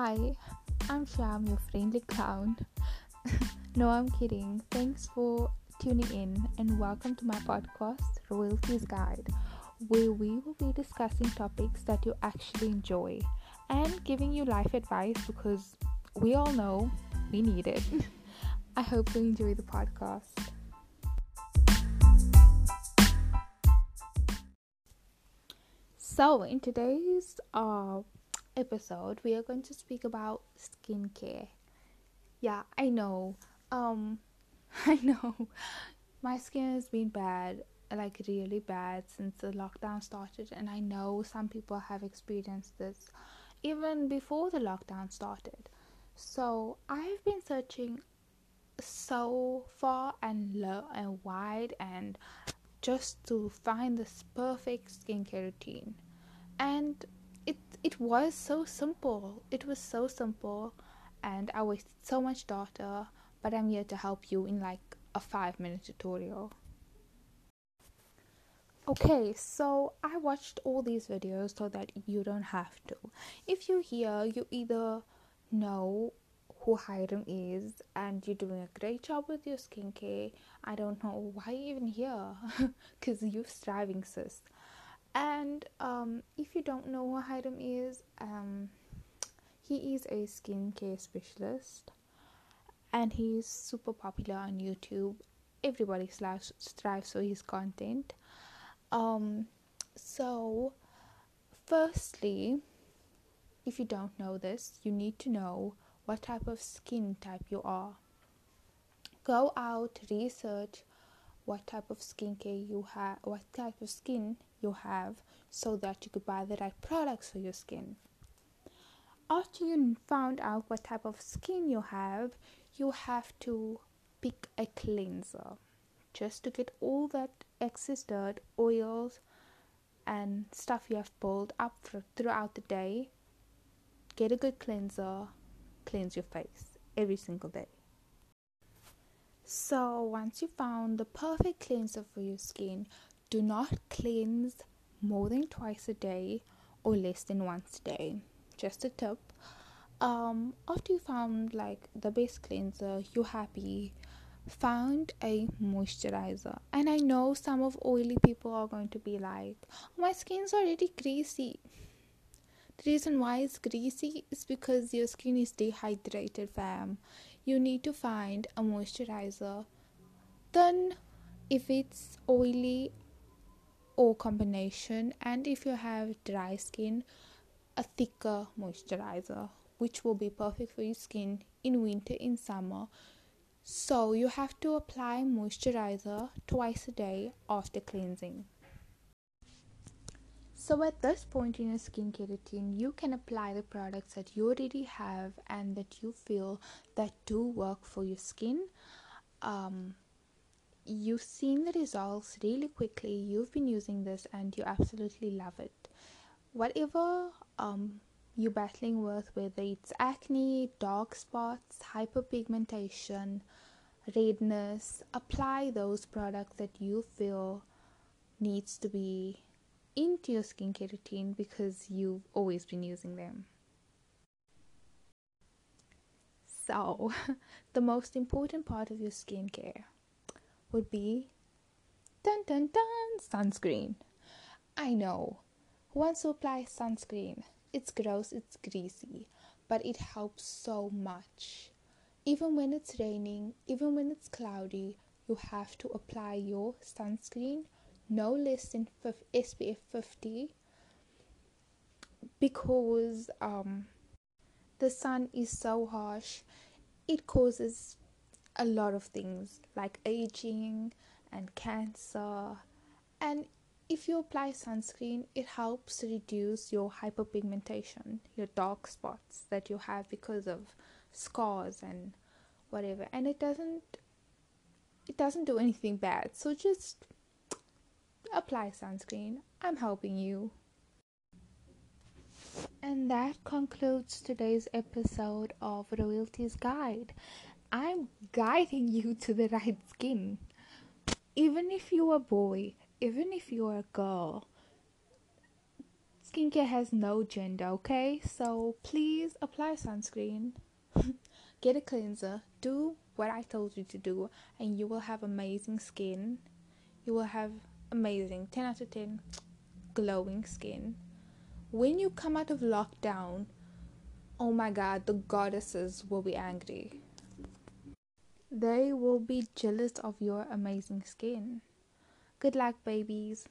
Hi, I'm Sham, your friendly clown. no, I'm kidding. Thanks for tuning in and welcome to my podcast, Royalties Guide, where we will be discussing topics that you actually enjoy and giving you life advice because we all know we need it. I hope you enjoy the podcast. So, in today's uh, episode, we are going to speak about skincare. Yeah, I know. Um, I know. My skin has been bad, like really bad, since the lockdown started, and I know some people have experienced this even before the lockdown started. So, I've been searching so far and low and wide and just to find this perfect skincare routine and it it was so simple it was so simple and i wasted so much data but i'm here to help you in like a five minute tutorial okay so i watched all these videos so that you don't have to if you hear you either know who Hyram is and you're doing a great job with your skincare. I don't know why you even here because you're striving, sis. And um, if you don't know who Hyram is, um, he is a skincare specialist and he's super popular on YouTube. Everybody strives, strives for his content. Um, so, firstly, if you don't know this, you need to know what type of skin type you are. Go out, research what type of skincare you have, what type of skin you have, so that you could buy the right products for your skin. After you found out what type of skin you have, you have to pick a cleanser just to get all that excess dirt, oils, and stuff you have pulled up for, throughout the day. Get a good cleanser, cleanse your face every single day. So, once you found the perfect cleanser for your skin, do not cleanse more than twice a day or less than once a day. Just a tip. Um, after you found like the best cleanser, you're happy, found a moisturizer. And I know some of oily people are going to be like, my skin's already greasy. The reason why it's greasy is because your skin is dehydrated, fam you need to find a moisturizer. Then, if it's oily or combination, and if you have dry skin, a thicker moisturizer, which will be perfect for your skin in winter, in summer. So, you have to apply moisturizer twice a day after cleansing. So at this point in your skincare routine, you can apply the products that you already have and that you feel that do work for your skin. Um, you've seen the results really quickly. You've been using this and you absolutely love it. Whatever um, you're battling with, whether it's acne, dark spots, hyperpigmentation, redness, apply those products that you feel needs to be into your skincare routine because you've always been using them. So, the most important part of your skincare would be dun dun dun sunscreen. I know. Once you apply sunscreen? It's gross, it's greasy, but it helps so much. Even when it's raining, even when it's cloudy, you have to apply your sunscreen no less than SPF 50 because um, the sun is so harsh, it causes a lot of things like aging and cancer. And if you apply sunscreen, it helps reduce your hyperpigmentation, your dark spots that you have because of scars and whatever. And it doesn't it doesn't do anything bad. So just apply sunscreen. I'm helping you. And that concludes today's episode of Royalties Guide. I'm guiding you to the right skin. Even if you're a boy, even if you're a girl, skincare has no gender, okay? So please apply sunscreen, get a cleanser, do what I told you to do, and you will have amazing skin. You will have amazing 10 out of 10 glowing skin. When you come out of lockdown, oh my god, the goddesses will be angry. They will be jealous of your amazing skin. Good luck, babies.